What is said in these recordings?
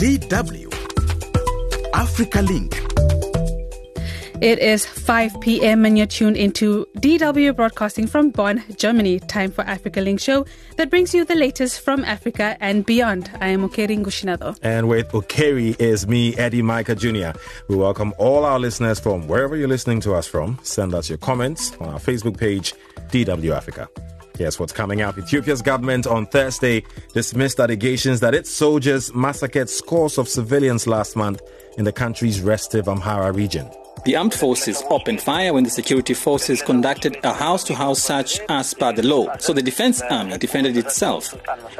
DW Africa Link. It is 5 p.m. and you're tuned into DW Broadcasting from Bonn, Germany. Time for Africa Link show that brings you the latest from Africa and beyond. I am Okeri Ngushinado. And with Okeri is me, Eddie Micah Jr. We welcome all our listeners from wherever you're listening to us from. Send us your comments on our Facebook page, DW Africa. Here's what's coming up. Ethiopia's government on Thursday dismissed allegations that its soldiers massacred scores of civilians last month in the country's restive Amhara region. The armed forces opened fire when the security forces conducted a house to house search as per the law, so the Defense Army defended itself.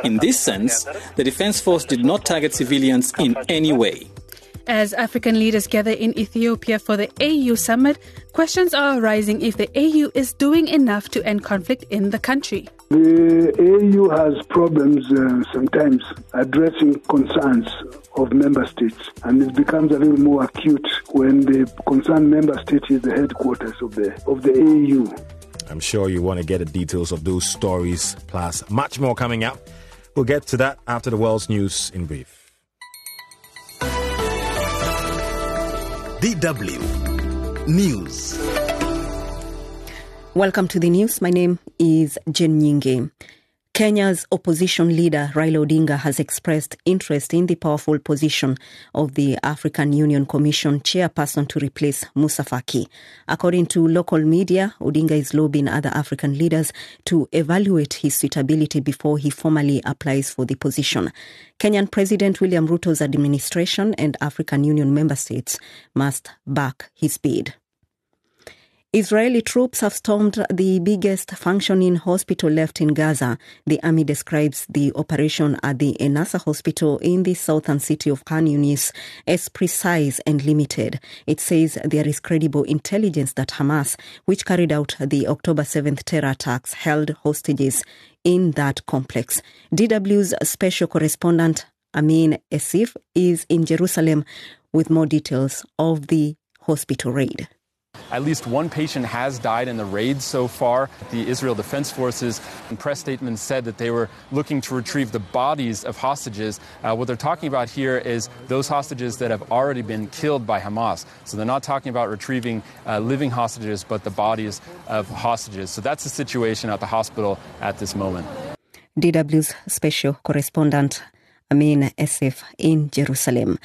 In this sense, the Defense Force did not target civilians in any way. As African leaders gather in Ethiopia for the AU summit, questions are arising if the AU is doing enough to end conflict in the country. The AU has problems uh, sometimes addressing concerns of member states, and it becomes a little more acute when the concerned member state is the headquarters of the of the AU. I'm sure you want to get the details of those stories, plus much more coming up. We'll get to that after the world's news in brief. DW News. Welcome to the news. My name is Jane Nyingi. Kenya's opposition leader Raila Odinga has expressed interest in the powerful position of the African Union Commission chairperson to replace Musa Faki. According to local media, Odinga is lobbying other African leaders to evaluate his suitability before he formally applies for the position. Kenyan President William Ruto's administration and African Union member states must back his bid. Israeli troops have stormed the biggest functioning hospital left in Gaza. The army describes the operation at the Nasser hospital in the southern city of Khan Yunis as precise and limited. It says there is credible intelligence that Hamas, which carried out the October 7th terror attacks, held hostages in that complex. DW's special correspondent Amien Essif is in Jerusalem with more details of the hospital raid. At least one patient has died in the raid so far. The Israel Defense Forces in press statements said that they were looking to retrieve the bodies of hostages. Uh, what they're talking about here is those hostages that have already been killed by Hamas. So they're not talking about retrieving uh, living hostages, but the bodies of hostages. So that's the situation at the hospital at this moment. DW's special correspondent Amien Essif in Jerusalem.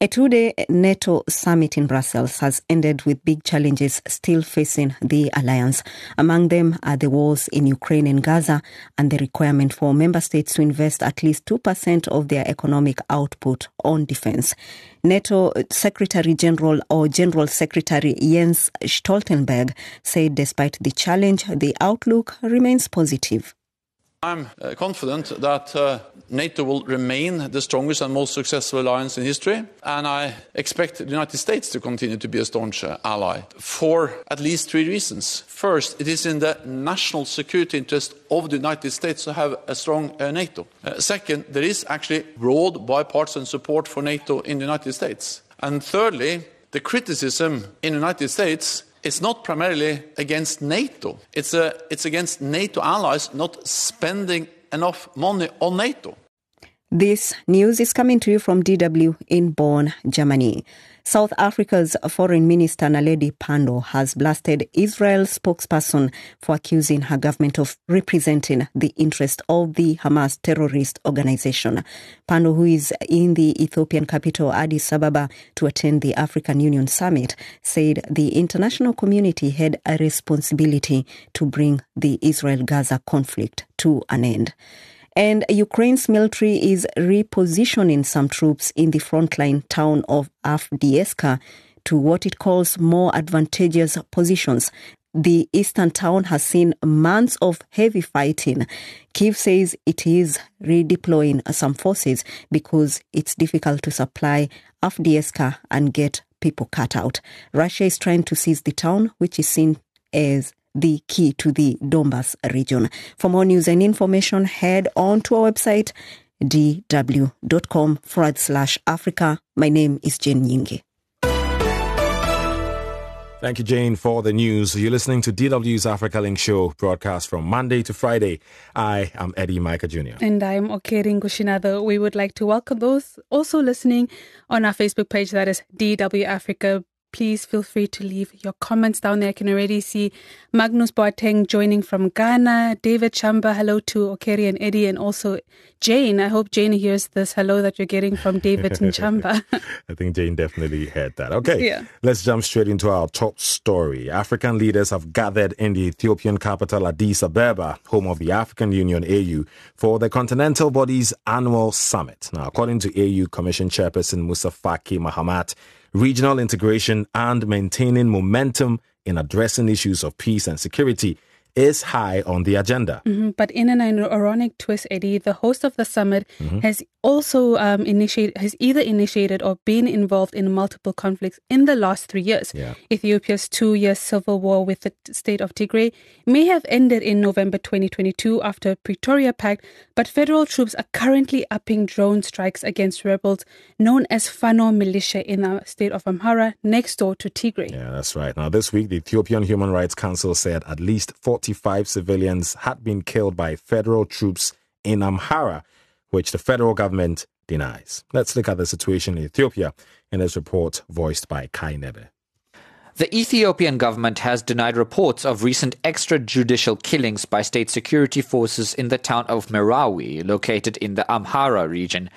A two day NATO summit in Brussels has ended with big challenges still facing the alliance. Among them are the wars in Ukraine and Gaza and the requirement for member states to invest at least 2% of their economic output on defense. NATO Secretary General or General Secretary Jens Stoltenberg said despite the challenge, the outlook remains positive. I'm uh, confident that uh, NATO will remain the strongest and most successful alliance in history, and I expect the United States to continue to be a staunch ally for at least three reasons. First, it is in the national security interest of the United States to have a strong uh, NATO. Uh, second, there is actually broad bipartisan support for NATO in the United States. And thirdly, the criticism in the United States it's not primarily against NATO. It's, a, it's against NATO allies not spending enough money on NATO. This news is coming to you from DW in Bonn, Germany. South Africa's Foreign Minister Naledi Pandor has blasted Israel's spokesperson for accusing her government of representing the interest of the Hamas terrorist organization. Pandor, who is in the Ethiopian capital Addis Ababa to attend the African Union summit, said the international community had a responsibility to bring the Israel-Gaza conflict to an end. And Ukraine's military is repositioning some troops in the frontline town of Avdiivka to what it calls more advantageous positions. The eastern town has seen months of heavy fighting. Kiev says it is redeploying some forces because it's difficult to supply Avdiivka and get people cut out. Russia is trying to seize the town, which is seen as the key to the Donbas region. For more news and information, head on to our website dw.com forward slash Africa. My name is Jane Nyingi. Thank you, Jane, for the news. You're listening to DW's Africa Link show, broadcast from Monday to Friday. I am Eddie Micah Jr. And I'm Okering Gushinada. We would like to welcome those also listening on our Facebook page, that is DW Africa please feel free to leave your comments down there. I can already see Magnus Boateng joining from Ghana, David Chamba, hello to Okeri and Eddie, and also Jane. I hope Jane hears this hello that you're getting from David and Chamba. I think Jane definitely heard that. Okay, Yeah. let's jump straight into our top story. African leaders have gathered in the Ethiopian capital Addis Ababa, home of the African Union AU, for the continental body's annual summit. Now, according to AU Commission Chairperson Musa Faki Mahamat, regional integration and maintaining momentum in addressing issues of peace and security is high on the agenda. Mhm, But in an ironic twist, Eddie, the host of the summit Mm-hmm. has also um, initiated, has either initiated or been involved in multiple conflicts in the last three years. Yeah. Ethiopia's two-year civil war with the state of Tigray may have ended in November 2022 after Pretoria Pact, but federal troops are currently upping drone strikes against rebels known as Fano militia in the state of Amhara, next door to Tigray. Yeah, that's right. Now, this week, the Ethiopian Human Rights Council said at least 45 civilians had been killed by federal troops in Amhara, which the federal government denies. Let's look at the situation in Ethiopia in this report voiced by Kai Nebe. The Ethiopian government has denied reports of recent extrajudicial killings by state security forces in the town of Merawi, located in the Amhara region.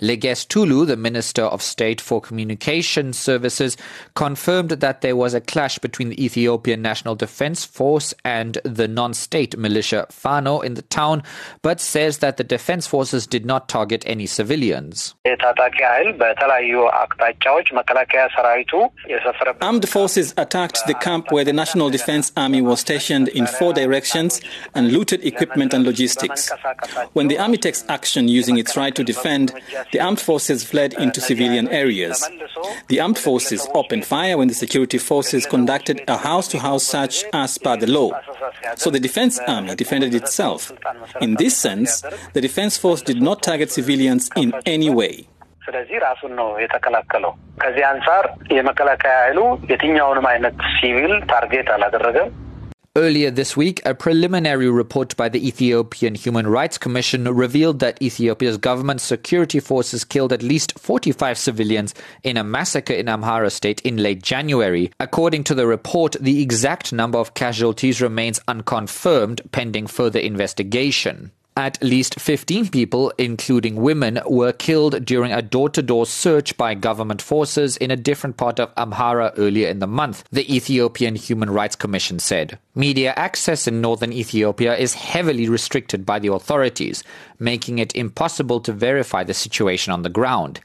Legesse Tulu, the Minister of State for Communication Services, confirmed that there was a clash between the Ethiopian National Defense Force and the non-state militia Fano in the town, but says that the defense forces did not target any civilians. Armed forces attacked the camp where the National Defense Army was stationed in four directions and looted equipment and logistics. When the army takes action using its right to defend, the armed forces fled into civilian areas. The armed forces opened fire when the security forces conducted a house to house search as per the law. So the Defense Army defended itself. In this sense, the Defense Force did not target civilians in any way. ስለዚህ ራሱን ነው የተከላከለው። ከዚህ አንጻር የመከላከያ ኃይሉ የትኛውንም አይነት ሲቪል ታርጌት አላደረገም። Earlier this week, a preliminary report by the Ethiopian Human Rights Commission revealed that Ethiopia's government security forces killed at least 45 civilians in a massacre in Amhara state in late January. According to the report, the exact number of casualties remains unconfirmed pending further investigation. At least 15 people, including women, were killed during a door to door search by government forces in a different part of Amhara earlier in the month, the Ethiopian Human Rights Commission said. Media access in northern Ethiopia is heavily restricted by the authorities, making it impossible to verify the situation on the ground.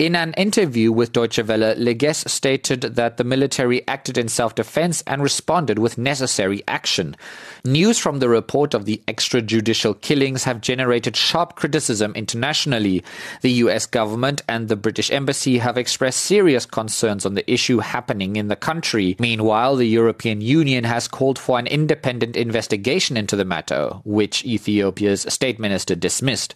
In an interview with Deutsche Welle, Legesse stated that the military acted in self defense and responded with necessary action. News from the report of the extrajudicial killings have generated sharp criticism internationally. The US government and the British embassy have expressed serious concerns on the issue happening in the country. Meanwhile, the European Union has called for an independent investigation into the matter, which Ethiopia's state minister dismissed.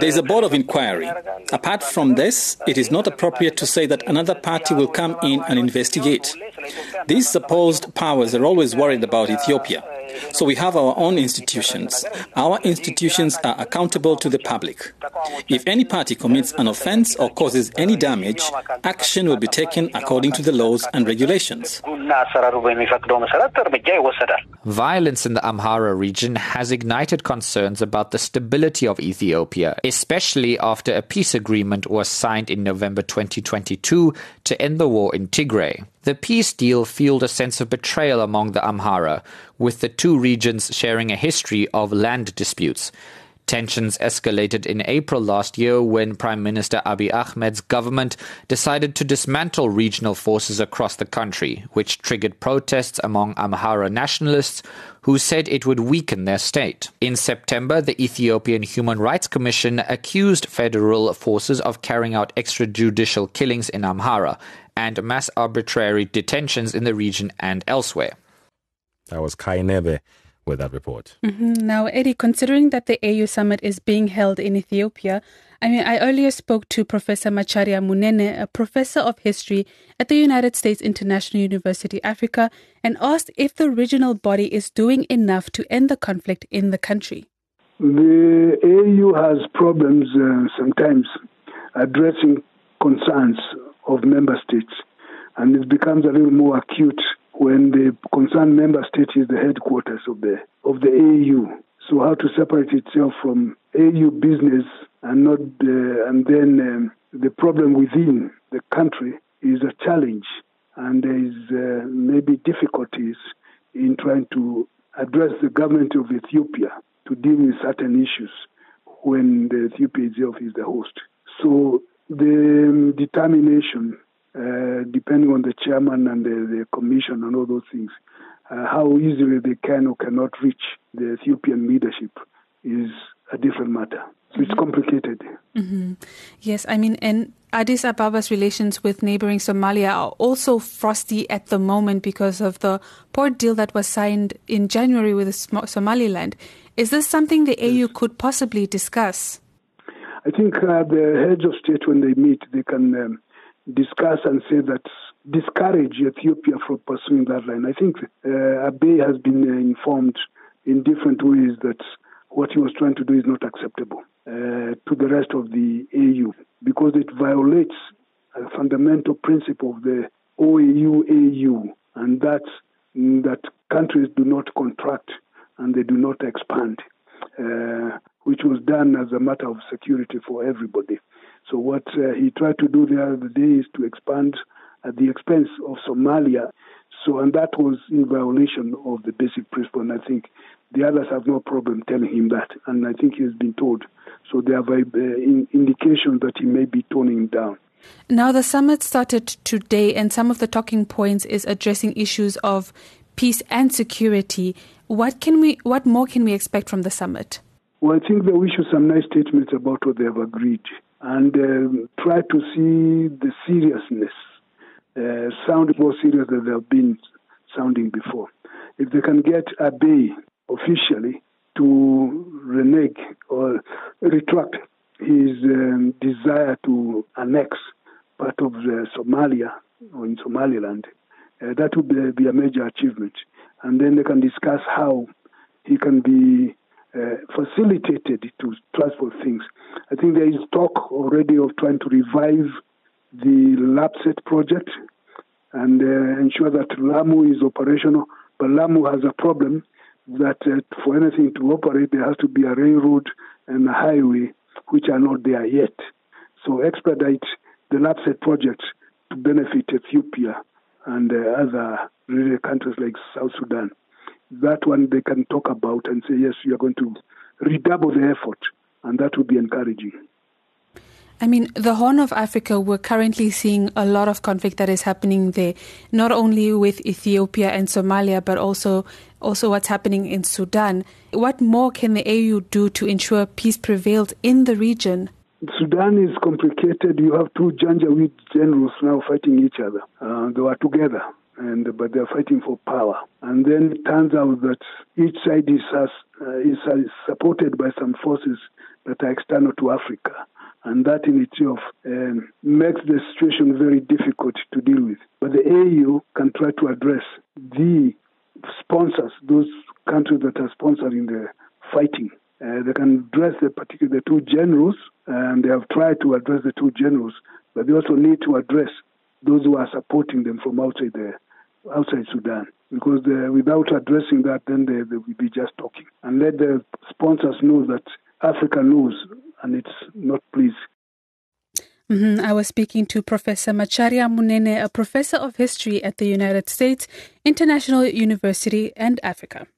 There is a board of inquiry. Apart from this, it is not appropriate to say that another party will come in and investigate. These supposed powers are always worried about Ethiopia. So we have our own institutions. Our institutions are accountable to the public. If any party commits an offense or causes any damage, action will be taken according to the laws and regulations. Violence in the Amhara region has ignited concerns about the stability of Ethiopia, especially after a peace agreement was signed in November 2022 to end the war in Tigray. The peace deal fueled a sense of betrayal among the Amhara, with the two regions sharing a history of land disputes. Tensions escalated in April last year when Prime Minister Abiy Ahmed's government decided to dismantle regional forces across the country, which triggered protests among Amhara nationalists who said it would weaken their state. In September, the Ethiopian Human Rights Commission accused federal forces of carrying out extrajudicial killings in Amhara and mass arbitrary detentions in the region and elsewhere. That was Kai Nebe with that report. Mm-hmm. Now, Eddie, considering that the AU summit is being held in Ethiopia, I mean, I earlier spoke to Professor Macharia Munene, a professor of history at the United States International University Africa, and asked if the regional body is doing enough to end the conflict in the country. The AU has problems uh, sometimes addressing concerns of member states, and it becomes a little more acute when the concerned member state is the headquarters of the of the AU. So how to separate itself from AU business and not and then um, the problem within the country is a challenge, and there is uh, maybe difficulties in trying to address the government of Ethiopia to deal with certain issues when the Ethiopia itself is the host. So the um, determination, uh, depending on the chairman and the, the commission and all those things, uh, how easily they can or cannot reach the Ethiopian leadership is a different matter. So it's complicated. Mm-hmm. Yes, I mean, and Addis Ababa's relations with neighboring Somalia are also frosty at the moment because of the port deal that was signed in January with Somaliland. Is this something the AU could possibly discuss? I think uh, the heads of state, when they meet, they can um, discuss and say that discourage Ethiopia from pursuing that line. I think uh, Abiy has been uh, informed in different ways that what he was trying to do is not acceptable uh, to the rest of the AU because it violates a fundamental principle of the OAU AU, and that's that countries do not contract and they do not expand, uh, which was done as a matter of security for everybody. So what uh, he tried to do the other day is to expand at the expense of Somalia. So, and that was in violation of the basic principle. And I think the others have no problem telling him that. And I think he has been told. So there are uh, indications that he may be toning down. Now, the summit started today, and some of the talking points is addressing issues of peace and security. What can we? What more can we expect from the summit? Well, I think they'll issue some nice statements about what they have agreed and um, try to see the seriousness, uh, sound more serious than they have been sounding before. If they can get Abiy officially to renege or retract his um, desire to annex part of uh, Somalia or in Somaliland, uh, that would be, be, a major achievement. And then they can discuss how he can be uh, facilitated to transport things. I think there is talk already of trying to revive the LAPSSET project and uh, ensure that Lamu is operational. But Lamu has a problem that uh, for anything to operate, there has to be a railroad and a highway, which are not there yet. So expedite the LAPSSET project to benefit Ethiopia and uh, other really countries like South Sudan. That one they can talk about and say, yes, you are going to redouble the effort, and that would be encouraging. I mean, the Horn of Africa, we're currently seeing a lot of conflict that is happening there, not only with Ethiopia and Somalia, but also also what's happening in Sudan. What more can the AU do to ensure peace prevails in the region? Sudan is complicated. You have two Janjaweed generals now fighting each other. Uh, they were together, and but they're fighting for power. And then it turns out that each side is, uh, is uh, supported by some forces that are external to Africa and that in itself um, makes the situation very difficult to deal with. But the AU can try to address the sponsors, those countries that are sponsoring the fighting. Uh, they can address the particular the two generals, and they have tried to address the two generals, but they also need to address those who are supporting them from outside the outside Sudan. Because the, without addressing that, then they, they will be just talking. And let the sponsors know that Africa knows and it's not pleased. Mm-hmm. I was speaking to Professor Macharia Munene, a professor of history at the United States International University and Africa.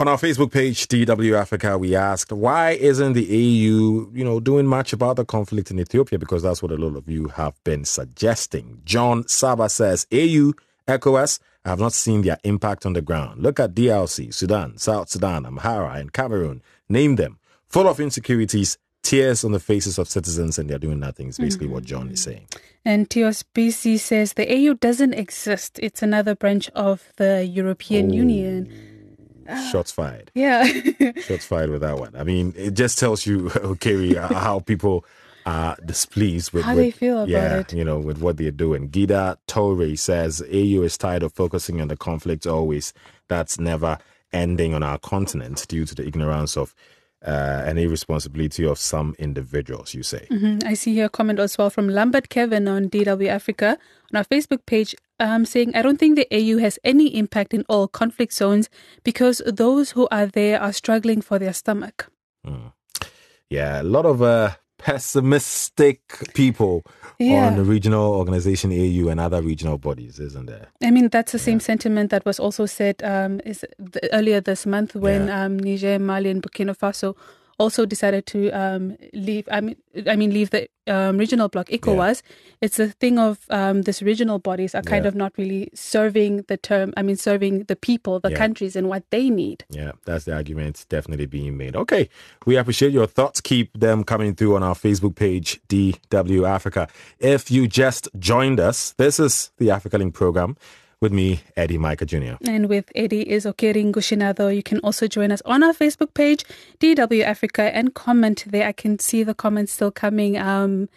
On our Facebook page, DW Africa, we asked, why isn't the AU, you know, doing much about the conflict in Ethiopia? Because that's what a lot of you have been suggesting. John Saba says, AU, ECOWAS, I have not seen their impact on the ground. Look at DRC, Sudan, South Sudan, Amhara, and Cameroon. Name them. Full of insecurities, tears on the faces of citizens and they're doing nothing is basically mm-hmm. what John is saying. And Tios BC says the AU doesn't exist. It's another branch of the European oh. Union. Shots fired. Yeah. shots fired with that one. I mean, it just tells you, Kerry, uh, how people are displeased with How with- they feel about yeah, it. you know, with what they're doing. Gida Torre says AU is tired of focusing on the conflict always. That's never ending on our continent due to the ignorance of uh, and irresponsibility of some individuals. You say. Mhm. I see here a comment as well from Lambert Kevin on DW Africa on our Facebook page um, saying, I don't think the AU has any impact in all conflict zones because those who are there are struggling for their stomach. Yeah, a lot of uh, pessimistic people Yeah. on the regional organization AU and other regional bodies, isn't there? I mean, that's the same sentiment that was also said um, is th- earlier this month when um, Niger, Mali, and Burkina Faso also decided to um, leave. I mean, I mean, leave the um, regional bloc ECOWAS. It's a thing of um, these regional bodies are kind Yeah. of not really serving the term. I mean, serving the people, the Yeah. countries, and what they need. Yeah, that's the argument definitely being made. Okay, we appreciate your thoughts. Keep them coming through on our Facebook page, DW Africa. If you just joined us, this is the Africa Link program with me, Eddie Micah Jr. And with Eddie is Okering Gushinado. You can also join us on our Facebook page, DW Africa, and comment there. I can see the comments still coming. Um,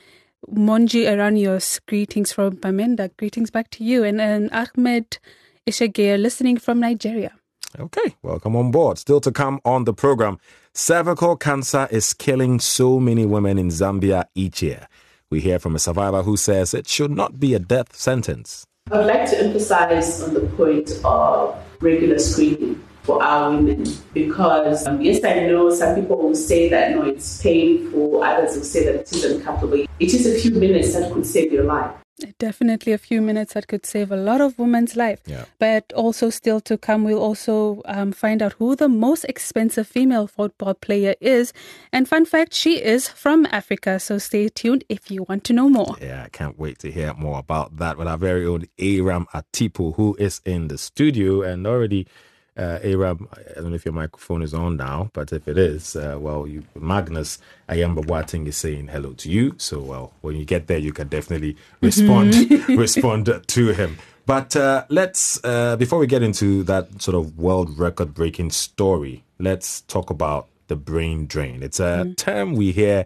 Monji Aranios, greetings from Bamenda. Greetings back to you. And, and Ahmed Ishagir, listening from Nigeria. Okay, welcome on board. Still to come on the program. Cervical cancer is killing so many women in Zambia each year. We hear from a survivor who says it should not be a death sentence. I would like to emphasize on the point of regular screening for our women because, um, yes, I know some people will say that no, it's painful, others will say that it is uncomfortable. It is a few minutes that could save your life. Definitely a few minutes that could save a lot of women's life. Yeah. But also, still to come, we'll also um, find out who the most expensive female football player is. And fun fact, she is from Africa. So stay tuned if you want to know more. Yeah, I can't wait to hear more about that with our very own Aram Atipu, who is in the studio and already. Uh, Aram, I don't know if your microphone is on now, but if it is, uh, well, you, Magnus Ayamba Wating is saying hello to you. So, well, when you get there, you can definitely respond respond to him. But uh, let's uh, before we get into that sort of world record breaking story, let's talk about the brain drain. It's a term we hear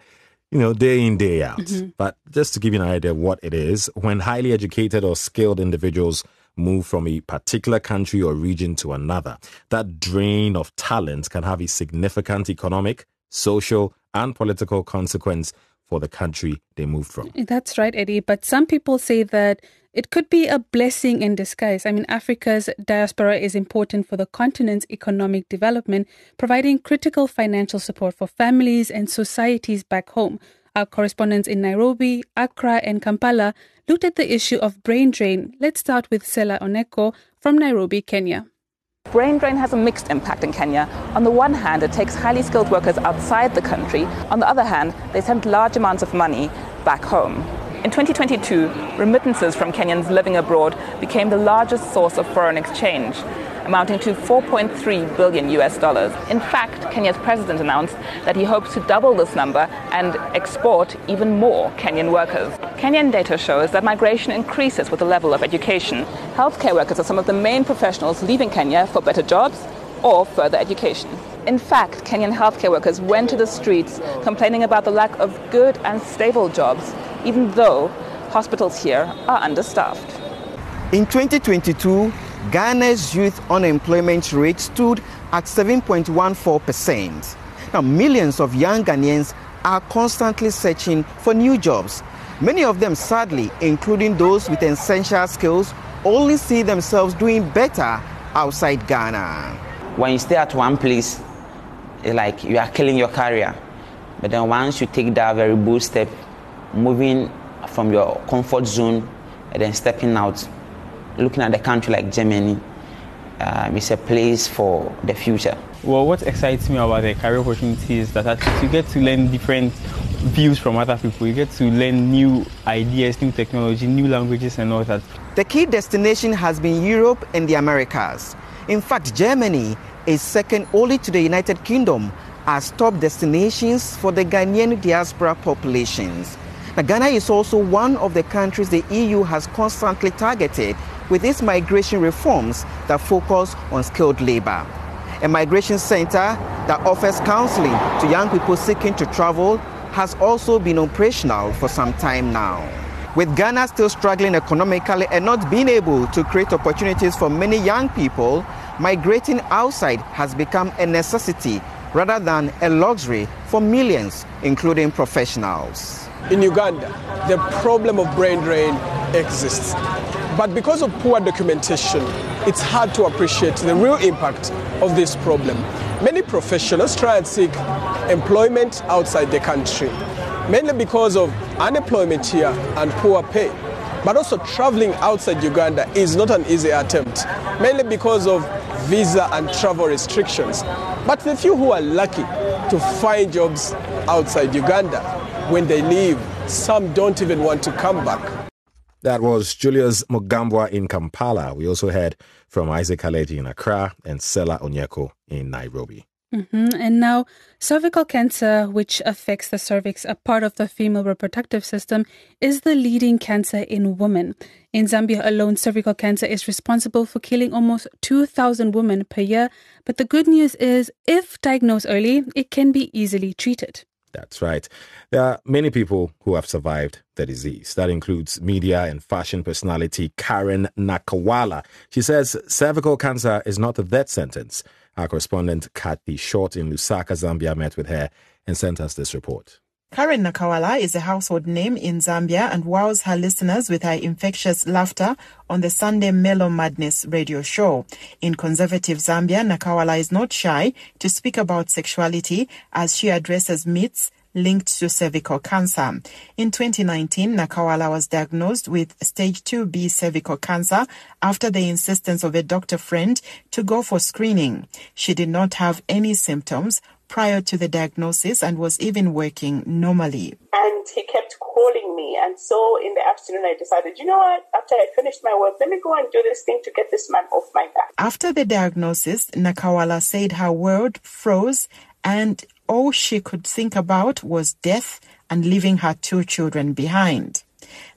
you know, day in, day out. But just to give you an idea of what it is, when highly educated or skilled individuals move from a particular country or region to another, that drain of talent can have a significant economic, social, and political consequence for the country they moved from. That's right, Eddie. But some people say that it could be a blessing in disguise. I mean, Africa's diaspora is important for the continent's economic development, providing critical financial support for families and societies back home. Our correspondents in Nairobi, Accra, and Kampala looked at the issue of brain drain. Let's start with Sella Oneko from Nairobi, Kenya. Brain drain has a mixed impact in Kenya. On the one hand, it takes highly skilled workers outside the country. On the other hand, they send large amounts of money back home. In 2022, remittances from Kenyans living abroad became the largest source of foreign exchange, amounting to 4.3 billion US dollars. In fact, Kenya's president announced that he hopes to double this number and export even more Kenyan workers. Kenyan data shows that migration increases with the level of education. Healthcare workers are some of the main professionals leaving Kenya for better jobs or further education. In fact, Kenyan healthcare workers went to the streets complaining about the lack of good and stable jobs, even though hospitals here are understaffed. In 2022, Ghana's youth unemployment rate stood at 7.14%. Now, millions of young Ghanaians are constantly searching for new jobs. Many of them, sadly, including those with essential skills, only see themselves doing better outside Ghana. When you stay at one place, it's like you are killing your career. But then once you take that very bold step, moving from your comfort zone and then stepping out, looking at a country like Germany, um, it's a place for the future. Well, what excites me about the career opportunity is that you get to learn different views from other people. You get to learn new ideas, new technology, new languages, and all that. The key destination has been Europe and the Americas. In fact, Germany is second only to the United Kingdom as top destinations for the Ghanaian diaspora populations. Now, Ghana is also one of the countries the EU has constantly targeted with its migration reforms that focus on skilled labor. A migration center that offers counseling to young people seeking to travel has also been operational for some time now. With Ghana still struggling economically and not being able to create opportunities for many young people, migrating outside has become a necessity rather than a luxury for millions, including professionals. In Uganda, the problem of brain drain exists. But because of poor documentation, it's hard to appreciate the real impact of this problem. Many professionals try and seek employment outside the country, mainly because of unemployment here and poor pay. But also traveling outside Uganda is not an easy attempt, mainly because of visa and travel restrictions. But the few who are lucky to find jobs outside Uganda, when they leave, some don't even want to come back. That was Julius Mugambwa in Kampala. We also heard from Isaac Kaledzi in Accra and Sella Oneko in Nairobi. Mm-hmm. And now, cervical cancer, which affects the cervix, a part of the female reproductive system, is the leading cancer in women. In Zambia alone, cervical cancer is responsible for killing almost 2,000 women per year. But the good news is, if diagnosed early, it can be easily treated. That's right. There are many people who have survived the disease. That includes media and fashion personality Karen Nakawala. She says cervical cancer is not a death sentence. Our correspondent Kathy Short in Lusaka, Zambia, met with her and sent us this report. Karen Nakawala is a household name in Zambia and wows her listeners with her infectious laughter on the Sunday Mellow Madness radio show. In conservative Zambia, Nakawala is not shy to speak about sexuality as she addresses myths linked to cervical cancer. In 2019, Nakawala was diagnosed with stage 2B cervical cancer after the insistence of a doctor friend to go for screening. She did not have any symptoms prior to the diagnosis and was even working normally. And he kept calling me. And so in the afternoon, I decided, you know what? After I finished my work, let me go and do this thing to get this man off my back. After the diagnosis, Nakawala said her world froze and all she could think about was death and leaving her two children behind.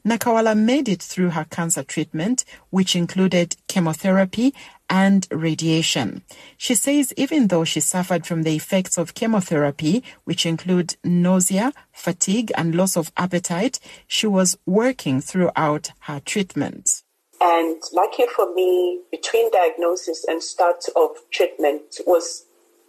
Nakawala made it through her cancer treatment, which included chemotherapy and radiation. She says even though she suffered from the effects of chemotherapy, which include nausea, fatigue, and loss of appetite, she was working throughout her treatment. And lucky for me, between diagnosis and start of treatment was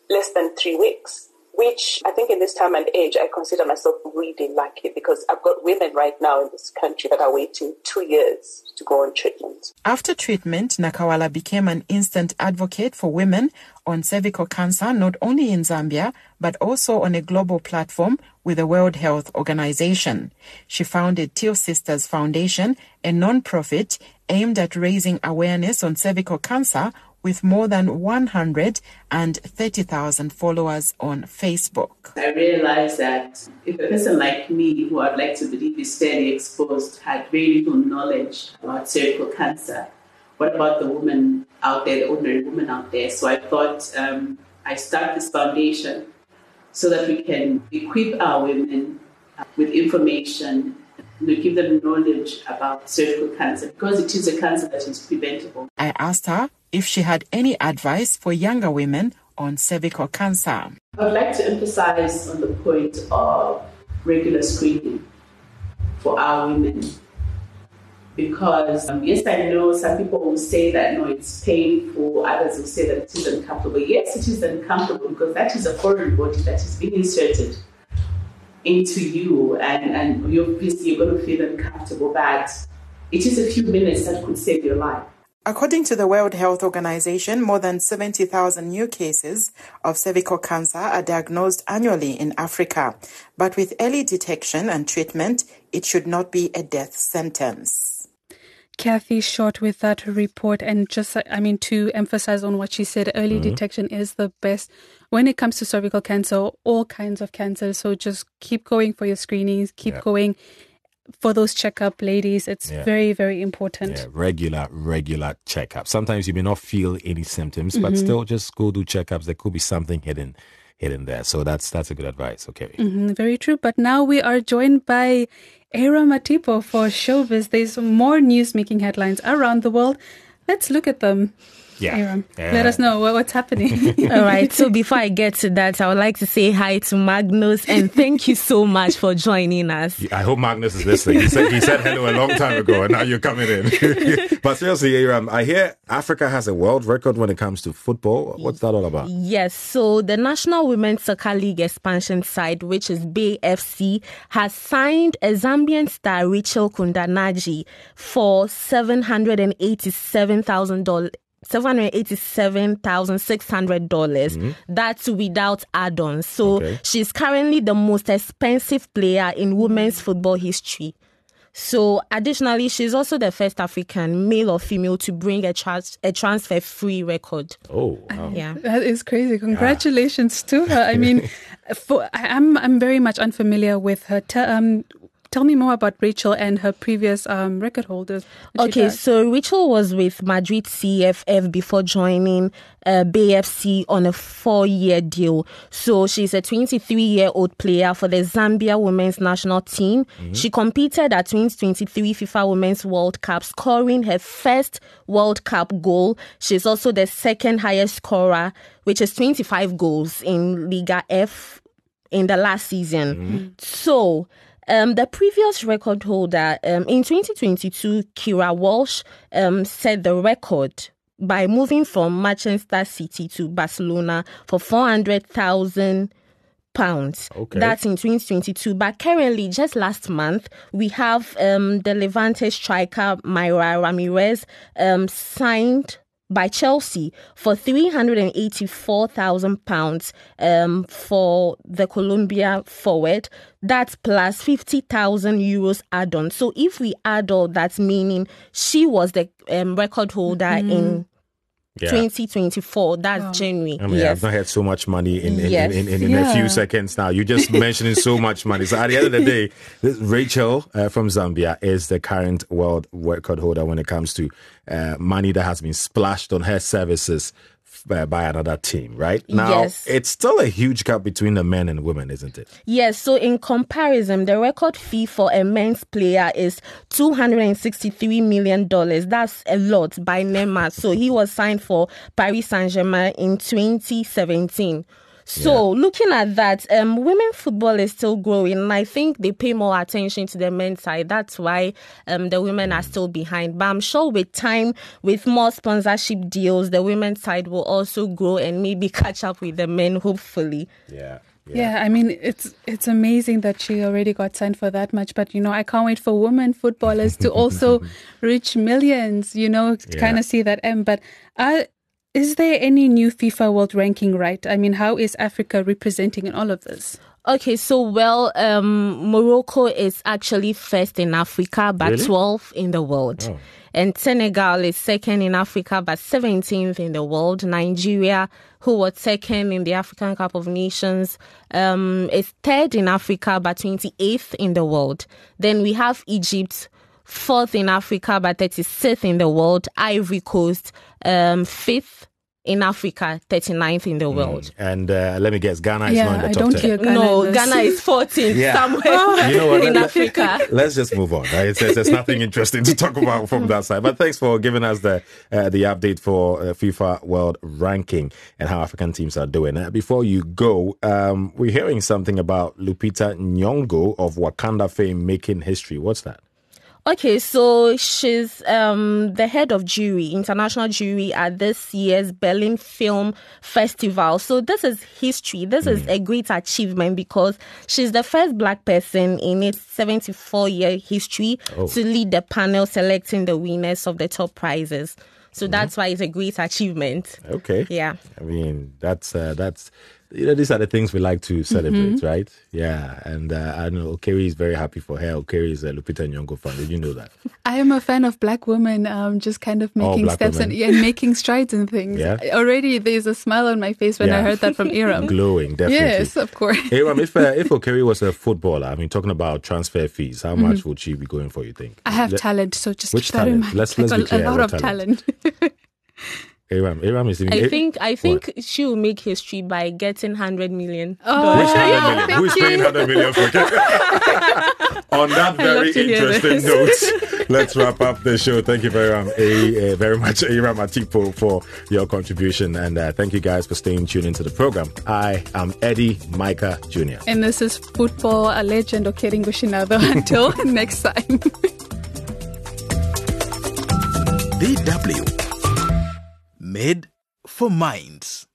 less than three weeks which I think in this time and age, I consider myself really lucky because I've got women right now in this country that are waiting two years to go on treatment. After treatment, Nakawala became an instant advocate for women on cervical cancer, not only in Zambia, but also on a global platform with the World Health Organization. She founded Teal Sisters Foundation, a non-profit aimed at raising awareness on cervical cancer with more than 130,000 followers on Facebook. I realized that if a person like me, who I'd like to believe is fairly exposed, had very little knowledge about cervical cancer, what about the woman out there, the ordinary woman out there? So I thought um, I start this foundation so that we can equip our women uh, with information to give them knowledge about cervical cancer because it is a cancer that is preventable. I asked her if she had any advice for younger women on cervical cancer. I would like to emphasize on the point of regular screening for our women because um, yes, I know some people will say that no, it's painful. Others will say that it is uncomfortable. Yes, it is uncomfortable because that is a foreign body that is being inserted into you, and and obviously you're going to feel uncomfortable. But it is a few minutes that could save your life. According to the World Health Organization, more than 70,000 new cases of cervical cancer are diagnosed annually in Africa. But with early detection and treatment, it should not be a death sentence. Kathy Short with that report. And just, I mean, to emphasize on what she said, early mm-hmm. detection is the best when it comes to cervical cancer, all kinds of cancer So just keep going for your screenings, keep yeah. going for those checkup ladies it's yeah. very very important. Yeah, regular regular checkup. Sometimes you may not feel any symptoms mm-hmm. but still just go do checkups. There could be something hidden hidden there. So that's that's a good advice. Okay. Mm-hmm, very true. But now we are joined by Era Matipo for showbiz. There's more news making headlines around the world. Let's look at them Yeah. Aram, Yeah. Let us know what, what's happening. All right. So before I get to that, I would like to say hi to Magnus and thank you so much for joining us. I hope Magnus is listening. He said, he said hello a long time ago, and now you're coming in. but seriously, Aram, I hear Africa has a world record when it comes to football. What's that all about? Yes, so the National Women's Soccer League expansion side, which is Bay FC, has signed a Zambian star Rachel Kundananji for seven hundred and eighty-seven thousand dollars. Seven hundred eighty-seven thousand six hundred dollars. That's without add-ons. So Okay. she's currently the most expensive player in women's football history. So, additionally, she's also the first African, male or female, to bring a, trans- a transfer-free record. Oh, yeah. That is crazy. Congratulations to her. I mean, for, I- I'm I'm very much unfamiliar with her. Te- um, tell me more about Rachel and her previous um, record holders. Okay, so Rachel was with Madrid CFF before joining uh, Bay FC on a four-year deal. So she's a 23-year-old player for the Zambia women's national team. She competed at 2023 FIFA Women's World Cup, scoring her first World Cup goal. She's also the second highest scorer, which is 25 goals in Liga F in the last season. So, um, the previous record holder um, in 2022, Keira Walsh, um, set the record by moving from Manchester City to Barcelona for 400,000 pounds. Okay. That's in 2022. But currently, just last month, we have um, the Levante striker Mayra Ramirez um, signed by Chelsea for three hundred and eighty-four thousand pounds um, for the Colombia forward. That's plus fifty thousand euros add-on. So if we add all that, meaning she was the um, record holder in Yeah. 2024. That's January. I mean, yes. I've not had so much money in in, Yes. in, in, in, in a few seconds now. You're just mentioning so much money. So at the end of the day, this Rachel uh, from Zambia is the current world record holder when it comes to uh, money that has been splashed on her services uh, by another team, right? Now, Yes. it's still a huge gap between the men and women, isn't it? Yes, so in comparison, the record fee for a men's player is $263 million. That's a lot by Neymar. So he was signed for Paris Saint Germain in 2017. So looking at that, um, women football is still growing, and I think they pay more attention to the men's side. That's why um, the women are still behind. But I'm sure with time, with more sponsorship deals, the women's side will also grow and maybe catch up with the men. Hopefully. Yeah. Yeah. I mean it's it's amazing that she already got signed for that much, but you know I can't wait for women footballers to also reach millions. You know, Yeah. kind of see that M. But uh, is there any new FIFA World Ranking? Right? I mean, how is Africa representing in all of this? Okay, so well, um, Morocco is actually first in Africa, but Really? 12th in the world. Oh. And Senegal is second in Africa, but 17th in the world. Nigeria, who was second in the African Cup of Nations, um, is third in Africa, but 28th in the world. Then we have Egypt, fourth in Africa, but 36th in the world. Ivory Coast, um, fifth in Africa, 39th in the world. And uh, let me guess, Ghana is Yeah, not in the I top don't 10. hear Ghana No, in this. Ghana is 14th Yeah. somewhere You know what? in Let- Africa. Let's just move on. Right? There's, there's nothing interesting to talk about from that side. But thanks for giving us the uh, the update for uh, FIFA World Ranking and how African teams are doing. Uh, before you go, um, we're hearing something about Lupita Nyong'o of Wakanda fame making history. What's that? Okay, so she's um, the head of jury, international jury at this year's Berlin Film Festival. So this is history. This is a great achievement because she's the first black person in its 74 year history Oh. to lead the panel selecting the winners of the top prizes. So that's why it's a great achievement. Okay. Yeah. I mean, that's uh, that's you know these are the things we like to celebrate, Mhm. right? Yeah. And uh, I know Okeri is very happy for her. Okeri is a Lupita Nyong'o fan. Did you know that? I am a fan of black women, um, just kind of making black steps and, yeah, and making strides and things. Yeah. Already there's a smile on my face when I heard that from Aram. Glowing, definitely. Yes, of course. Aram, if uh, if Okeri was a footballer, I mean, talking about transfer fees, how much Mhm. would she be going for? You think? I have Le- talent, so just Which keep that in talent? mind. Let's- let's be a, clear, a lot of talent? talent. Aram, Aram is even. I think I think she will make history by getting 100 million. Oh, Which dollars. 100 million? Who is paying 100 million for it? On that very interesting note, Let's wrap up the show. Thank you very, um, a, a, very much, Ira Matipo, for your contribution. And uh, thank you guys for staying tuned into the program. I am Eddie Micah Jr. And this is football a legend, Okering Gushinado. Until next time. DW. Made for minds.